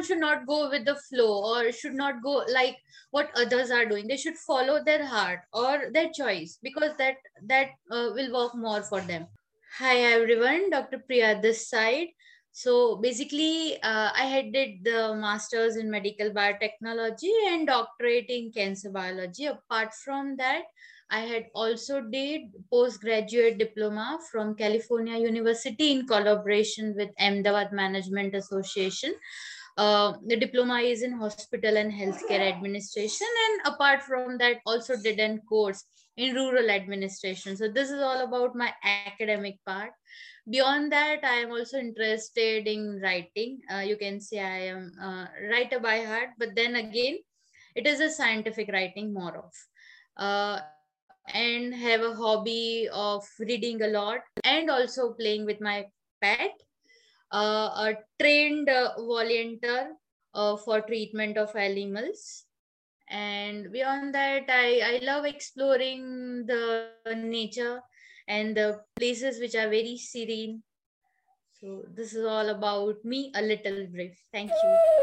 people should not go with the flow or should not go like what others are doing. They should follow their heart or their choice because that that uh, will work more for them. Hi everyone. Dr priya this side. So basically uh, i had did the masters in medical biotechnology and doctorate in cancer biology. Apart from that I had also did postgraduate diploma from California University in collaboration with Ahmedabad Management Association. Uh, the diploma is in hospital and healthcare administration and apart from that also did an course in rural administration. So this is all about my academic part. Beyond that i am also interested in writing. Uh, you can see i am a writer by heart but then again it is a scientific writing more of. Uh, and have a hobby of reading a lot and also playing with my pet a trained uh, volunteer uh, for treatment of animals. And beyond that i i love exploring the nature and the places which are very serene. So this is all about me a little brief. Thank you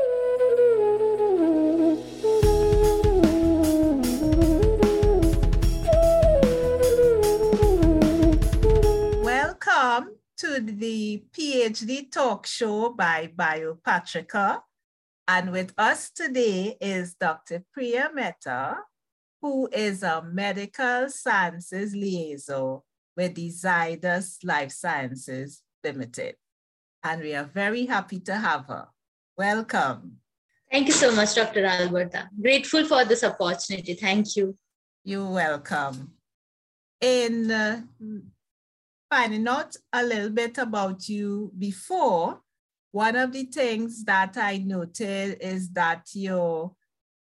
to the PhD talk show by Biopatrika. And with us today is Dr. Priya Mehta, who is a medical sciences liaison with Zydus Life Sciences Limited. And we are very happy to have her. Welcome. Thank you so much, Dr. Alberta. Grateful for this opportunity. Thank you. You're welcome. In uh, finding out a little bit about you before, one of the things that I noted is that your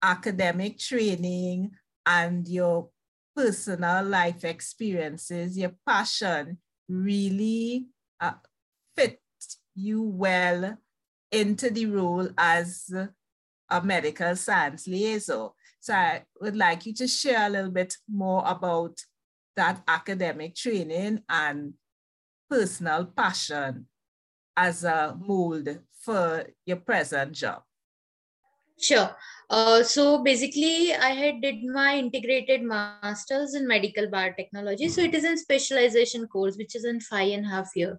academic training and your personal life experiences, your passion really uh, fit you well into the role as a medical science liaison. So I would like you to share a little bit more about that academic training and personal passion as a mold for your present job? Sure. Uh, so basically, I had did my integrated masters in medical biotechnology. So it is a specialization course, which is in five and a half year.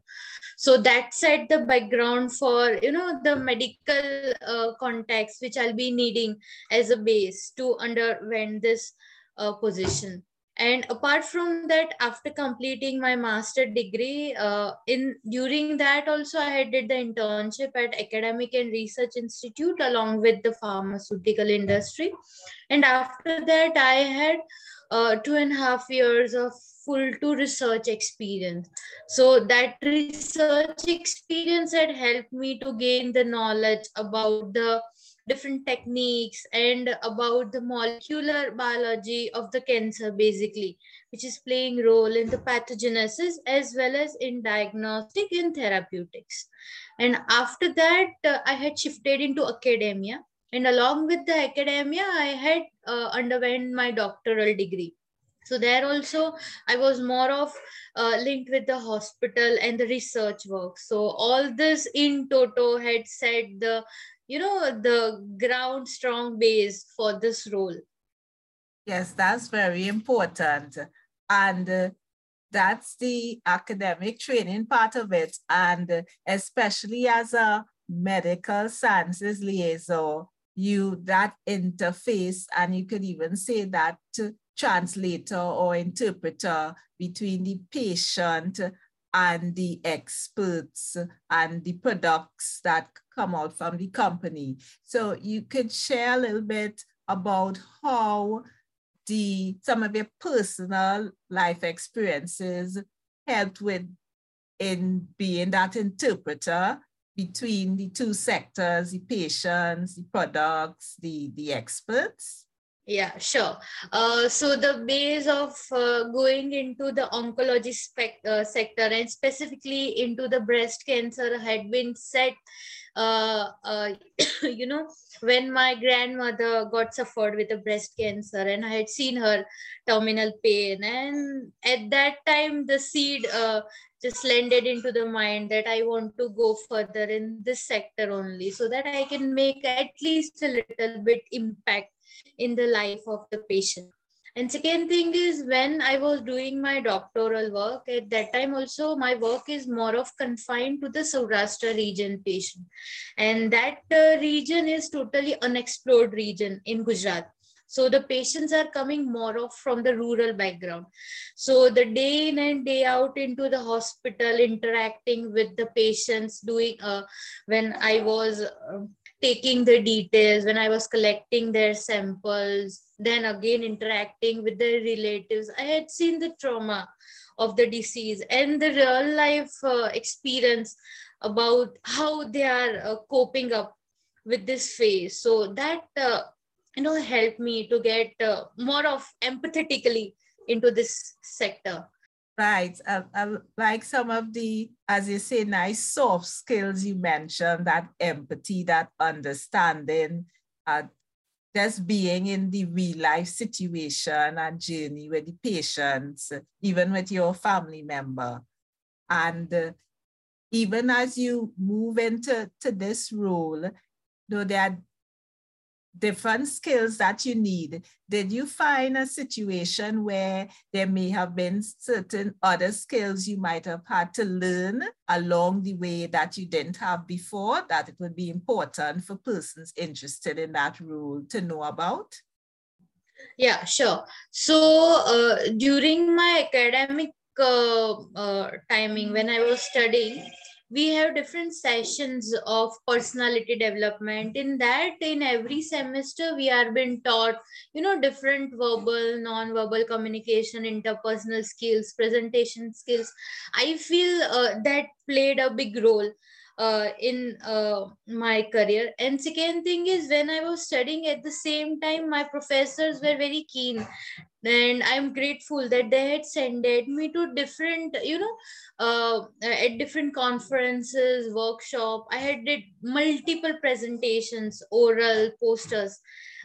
So that set the background for you know the medical uh, context, which I'll be needing as a base to underwent this uh, position and apart from that after completing my master degree uh, in during that also i had did the internship at academic and research institute along with the pharmaceutical industry. And after that i had uh, two and a half years of full to research experience. So that research experience had helped me to gain the knowledge about the different techniques and about the molecular biology of the cancer basically which is playing role in the pathogenesis as well as in diagnostic and therapeutics. And after that uh, i had shifted into academia. And along with the academia i had uh, underwent my doctoral degree. So there also i was more of uh, linked with the hospital and the research work. So all this in toto had set the you know the ground strong base for this role. Yes that's very important. And uh, that's the academic training part of it. And especially as a medical sciences liaison you that interface and you could even say that translator or interpreter between the patient and the experts and the products that come out from the company. So you could share a little bit about how the some of your personal life experiences helped with in being that interpreter between the two sectors, the patients, the products, the, the experts. Yeah, sure. Uh, so the base of uh, going into the oncology spec, uh, sector and specifically into the breast cancer had been set uh, uh, you know, when my grandmother got suffered with a breast cancer and I had seen her terminal pain. And at that time, the seed uh, just landed into the mind that I want to go further in this sector only so that I can make at least a little bit impact in the life of the patient. And second thing is when I was doing my doctoral work, at that time also my work is more of confined to the Saurashtra region patient. And that uh, region is totally unexplored region in Gujarat. So the patients are coming more of from the rural background. So the day in and day out into the hospital, interacting with the patients, doing uh, when I was uh, taking the details, when I was collecting their samples, then again interacting with their relatives, I had seen the trauma of the disease and the real life uh, experience about how they are uh, coping up with this phase. So that uh, you know helped me to get uh, more of empathetically into this sector Right. I, I, like some of the, as you say, nice soft skills you mentioned, that empathy, that understanding, uh, just being in the real life situation and journey with the patients, even with your family member. And uh, even as you move into to this role, though there are different skills that you need. Did you find a situation where there may have been certain other skills you might have had to learn along the way that you didn't have before that it would be important for persons interested in that role to know about? Yeah, sure. So uh, during my academic uh, uh, timing, when I was studying, we have different sessions of personality development. In that in every semester we are being taught you know different verbal non-verbal communication interpersonal skills presentation skills. I feel uh, that played a big role uh, in uh, my career. And second thing is when i was studying at the same time my professors were very keen. And i'm grateful that they had sent me to different you know uh, at different conferences workshop. I had did multiple presentations oral posters.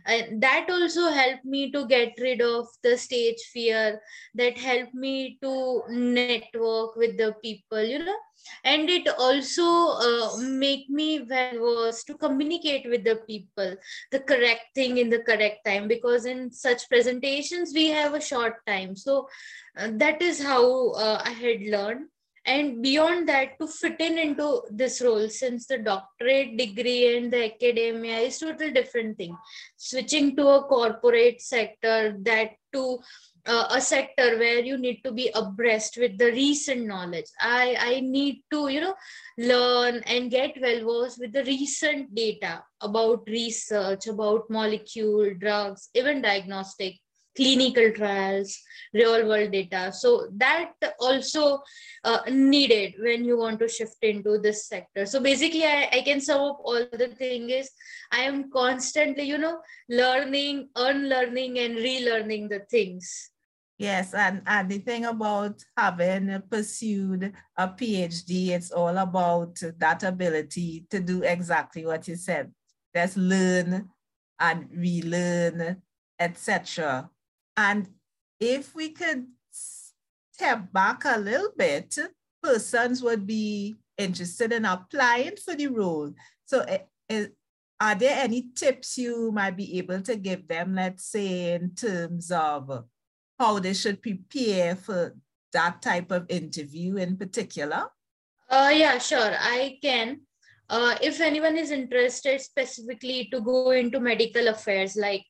And that also helped me to get rid of the stage fear that helped me to network with the people you know and it also uh, make me well was to communicate with the people the correct thing in the correct time because in such presentations we have a short time. So uh, that is how uh, i had learned and beyond that to fit in into this role since the doctorate degree and the academia is total different thing. Switching to a corporate sector that to uh, a sector where you need to be abreast with the recent knowledge. I i need to you know learn and get well versed with the recent data about research about molecule drugs even diagnostic clinical trials real world data so that also uh, needed when you want to shift into this sector so basically I, I can sum up all the thing is i am constantly you know learning unlearning and relearning the things Yes, and, and the thing about having pursued a PhD, it's all about that ability to do exactly what you said. Just learn and relearn, etc. And if we could step back a little bit, persons would be interested in applying for the role. So uh, are there any tips you might be able to give them, let's say in terms of how they should prepare for that type of interview in particular? Uh, yeah, sure, I can. Uh, if anyone is interested specifically to go into medical affairs like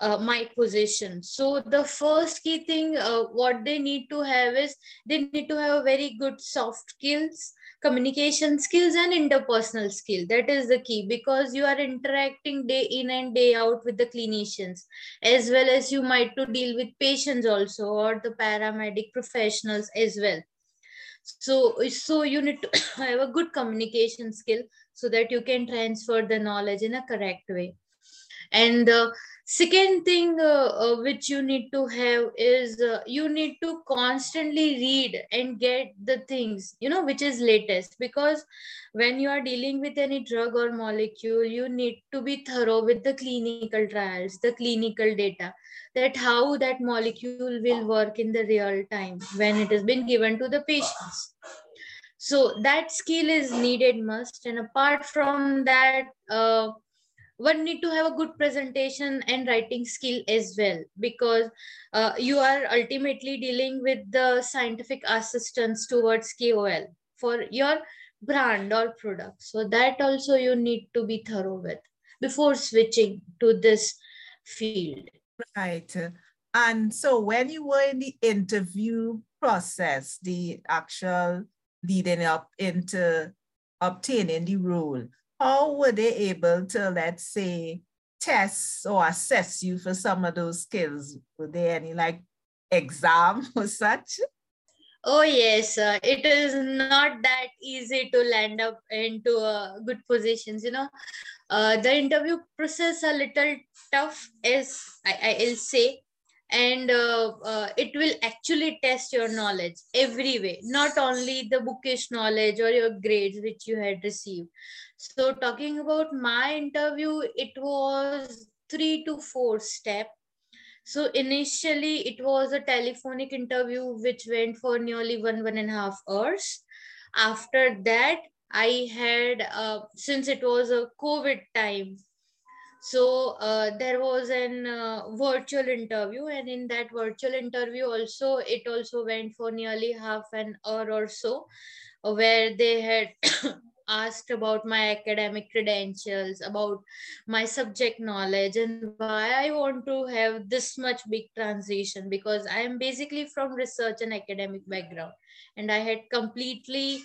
uh, my position. So the first key thing, uh, what they need to have is they need to have a very good soft skills communication skills and interpersonal skill. That is the key because you are interacting day in and day out with the clinicians as well as you might to deal with patients also or the paramedic professionals as well. So so you need to have a good communication skill so that you can transfer the knowledge in a correct way. And the second thing uh, uh, which you need to have is uh, you need to constantly read and get the things you know which is latest. Because when you are dealing with any drug or molecule you need to be thorough with the clinical trials the clinical data that how that molecule will work in the real time when it has been given to the patients. So that skill is needed must. And apart from that uh, one need to have a good presentation and writing skill as well because uh, you are ultimately dealing with the scientific assistance towards KOL for your brand or product. So that also you need to be thorough with before switching to this field. Right. And so when you were in the interview process, the actual leading up into obtaining the role, how were they able to, let's say, test or assess you for some of those skills? Were there any like exam or such? Oh yes, uh, it is not that easy to land up into uh, good positions. You know, uh, the interview process a little tough, as I, I'll say, and uh, uh, it will actually test your knowledge every way, not only the bookish knowledge or your grades which you had received. So talking about my interview, it was three to four step. So initially it was a telephonic interview which went for nearly one, one and a half hours. After that, I had, uh, since it was a COVID time, so uh, there was an uh, virtual interview and in that virtual interview also it also went for nearly half an hour or so where they had asked about my academic credentials, about my subject knowledge, and why I want to have this much big transition because I am basically from research and academic background, and I had completely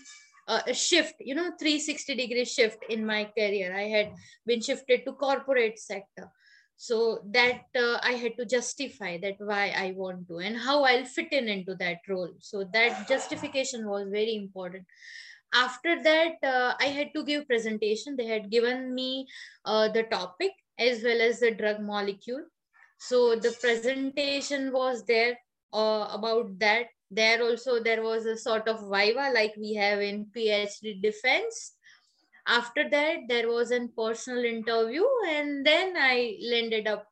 a shift, you know, 360 degree shift in my career. I had been shifted to corporate sector. So that uh, i had to justify that why i want to and how i'll fit in into that role. So that justification was very important. After that uh, i had to give presentation. They had given me uh, the topic as well as the drug molecule. So the presentation was there uh, about that there also there was a sort of viva like we have in phd defense after that there was a personal interview and then i landed up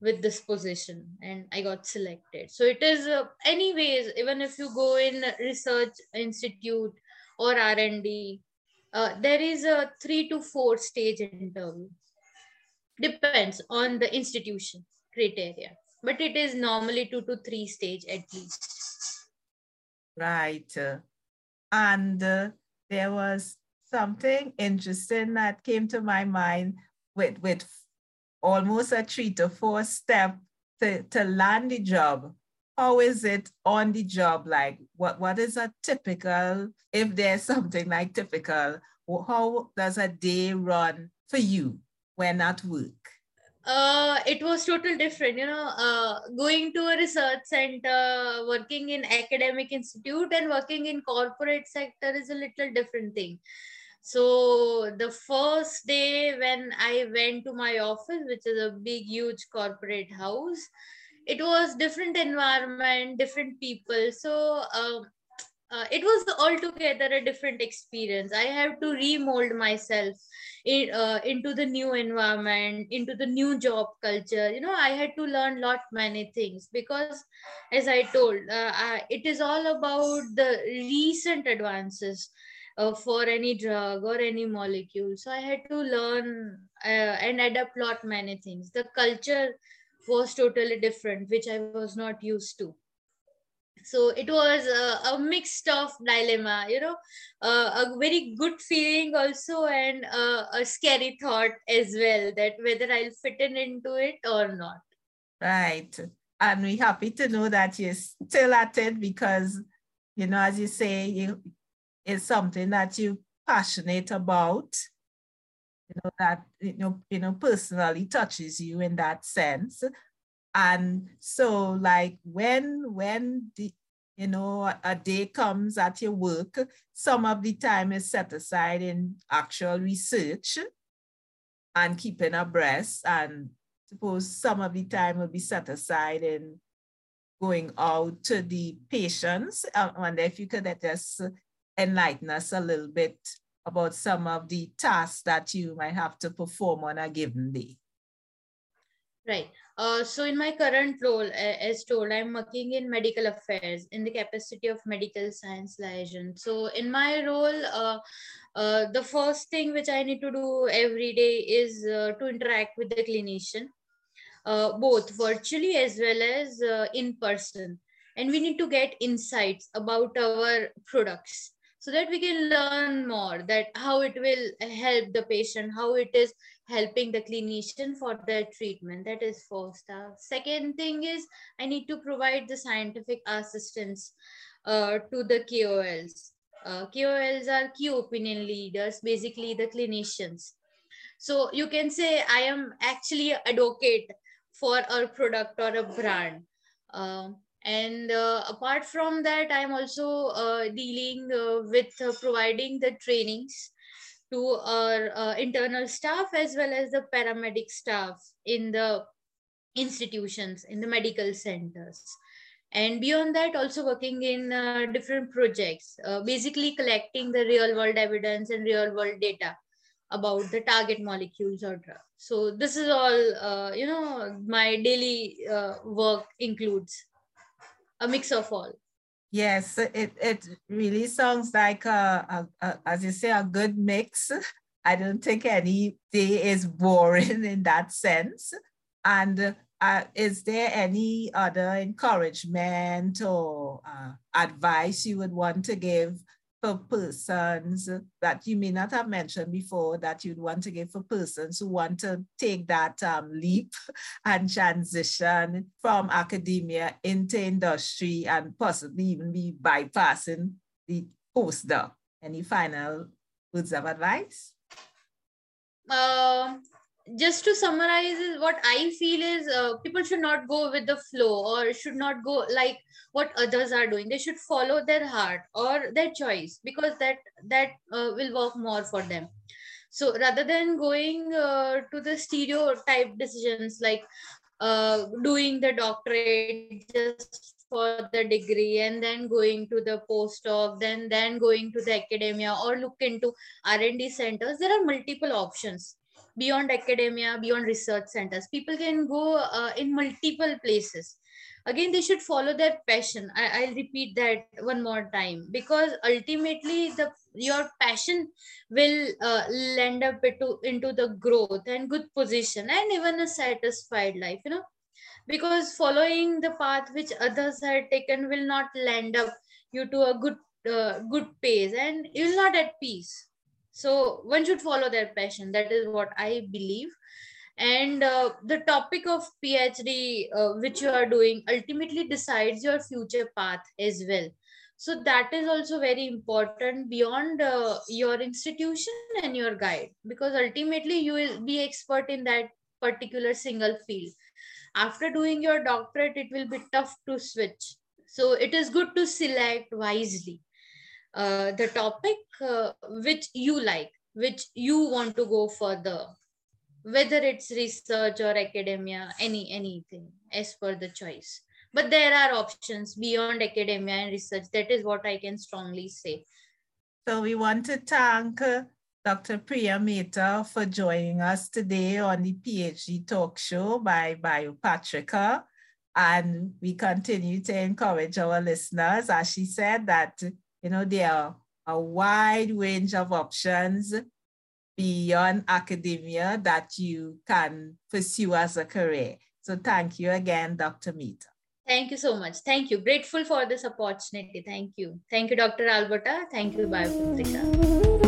with this position and i got selected so it is uh, anyways even if you go in research institute or R&D, uh, there is a three to four stage interview. Depends on the institution criteria, but it is normally two to three stage at least. Right. And uh, there was something interesting that came to my mind with, with almost a three to four step to, to land the job. How is it on the job? Like what what is a typical if there's something like typical how does a day run for you when at work uh, it was total different you know uh, going to a research center working in academic institute and working in corporate sector is a little different thing. So the first day when i went to my office which is a big huge corporate house it was different environment different people. So uh, uh, it was altogether a different experience. I have to remold myself in, uh, into the new environment into the new job culture. You know i had to learn lot many things because as i told uh, I, it is all about the recent advances uh, for any drug or any molecule. So i had to learn uh, and adapt lot many things. The culture was totally different, which I was not used to. So it was a, a mixed of dilemma, you know, uh, a very good feeling also and uh, a scary thought as well that whether I'll fit in into it or not. Right. And we're happy to know that you're still at it because, you know, as you say, you, it's something that you're passionate about you know, that you know, you know, personally touches you in that sense. And so like when when the you know a day comes at your work, some of the time is set aside in actual research and keeping abreast and suppose some of the time will be set aside in going out to the patients. I wonder if you could just enlighten us a little bit about some of the tasks that you might have to perform on a given day. Right. Uh, so in my current role, as told, I'm working in medical affairs in the capacity of medical science liaison. So in my role, uh, uh, the first thing which I need to do every day is uh, to interact with the clinician, uh, both virtually as well as in person. And we need to get insights about our products so that we can learn more that how it will help the patient, how it is helping the clinician for their treatment. That is first. Uh, second thing is I need to provide the scientific assistance uh, to the KOLs. Uh, KOLs are key opinion leaders, basically the clinicians. So you can say I am actually advocate for a product or a brand. Uh, and uh, apart from that, I'm also uh, dealing uh, with providing the trainings to our uh, internal staff as well as the paramedic staff in the institutions in the medical centers. And beyond that also working in uh, different projects uh, basically collecting the real world evidence and real world data about the target molecules or drugs. So this is all uh, you know my daily uh, work includes a mix of all Yes, it, it really sounds like, a, a, a, as you say, a good mix. I don't think any day is boring in that sense. And uh, is there any other encouragement or uh, advice you would want to give for persons that you may not have mentioned before that you'd want to give for persons who want to take that um, leap and transition from academia into industry and possibly even be bypassing the postdoc? Any final words of advice? Uh, just to summarize what i feel is uh, people should not go with the flow or should not go like what others are doing. They should follow their heart or their choice because that that uh, will work more for them. So rather than going uh, to the stereotype decisions like uh, doing the doctorate just for the degree and then going to the postdoc then then going to the academia or look into r&d centers there are multiple options beyond academia, beyond research centers. People can go uh, in multiple places. Again, they should follow their passion. I, will repeat that one more time because ultimately the your passion will uh, land up into, into the growth and good position and even a satisfied life, you know, because following the path which others had taken will not land up you to a good uh, good pace and you're not at peace so one should follow their passion. That is what i believe. And uh, the topic of phd uh, which you are doing ultimately decides your future path as well. So that is also very important beyond uh, your institution and your guide. Because ultimately you will be expert in that particular single field. After doing your doctorate it will be tough to switch. So it is good to select wisely uh, the topic uh, which you like, which you want to go further, whether it's research or academia, any anything as per the choice. But there are options beyond academia and research. That is what I can strongly say. So we want to thank Dr. Priya Mehta for joining us today on the PhD talk show by Biopatrika. And we continue to encourage our listeners, as she said, that you know, there are a wide range of options beyond academia that you can pursue as a career. So thank you again, Dr. Mehta. Thank you so much. Thank you. Grateful for this opportunity. Thank you. Thank you, Dr. Alberta. Thank you, Biopatrika.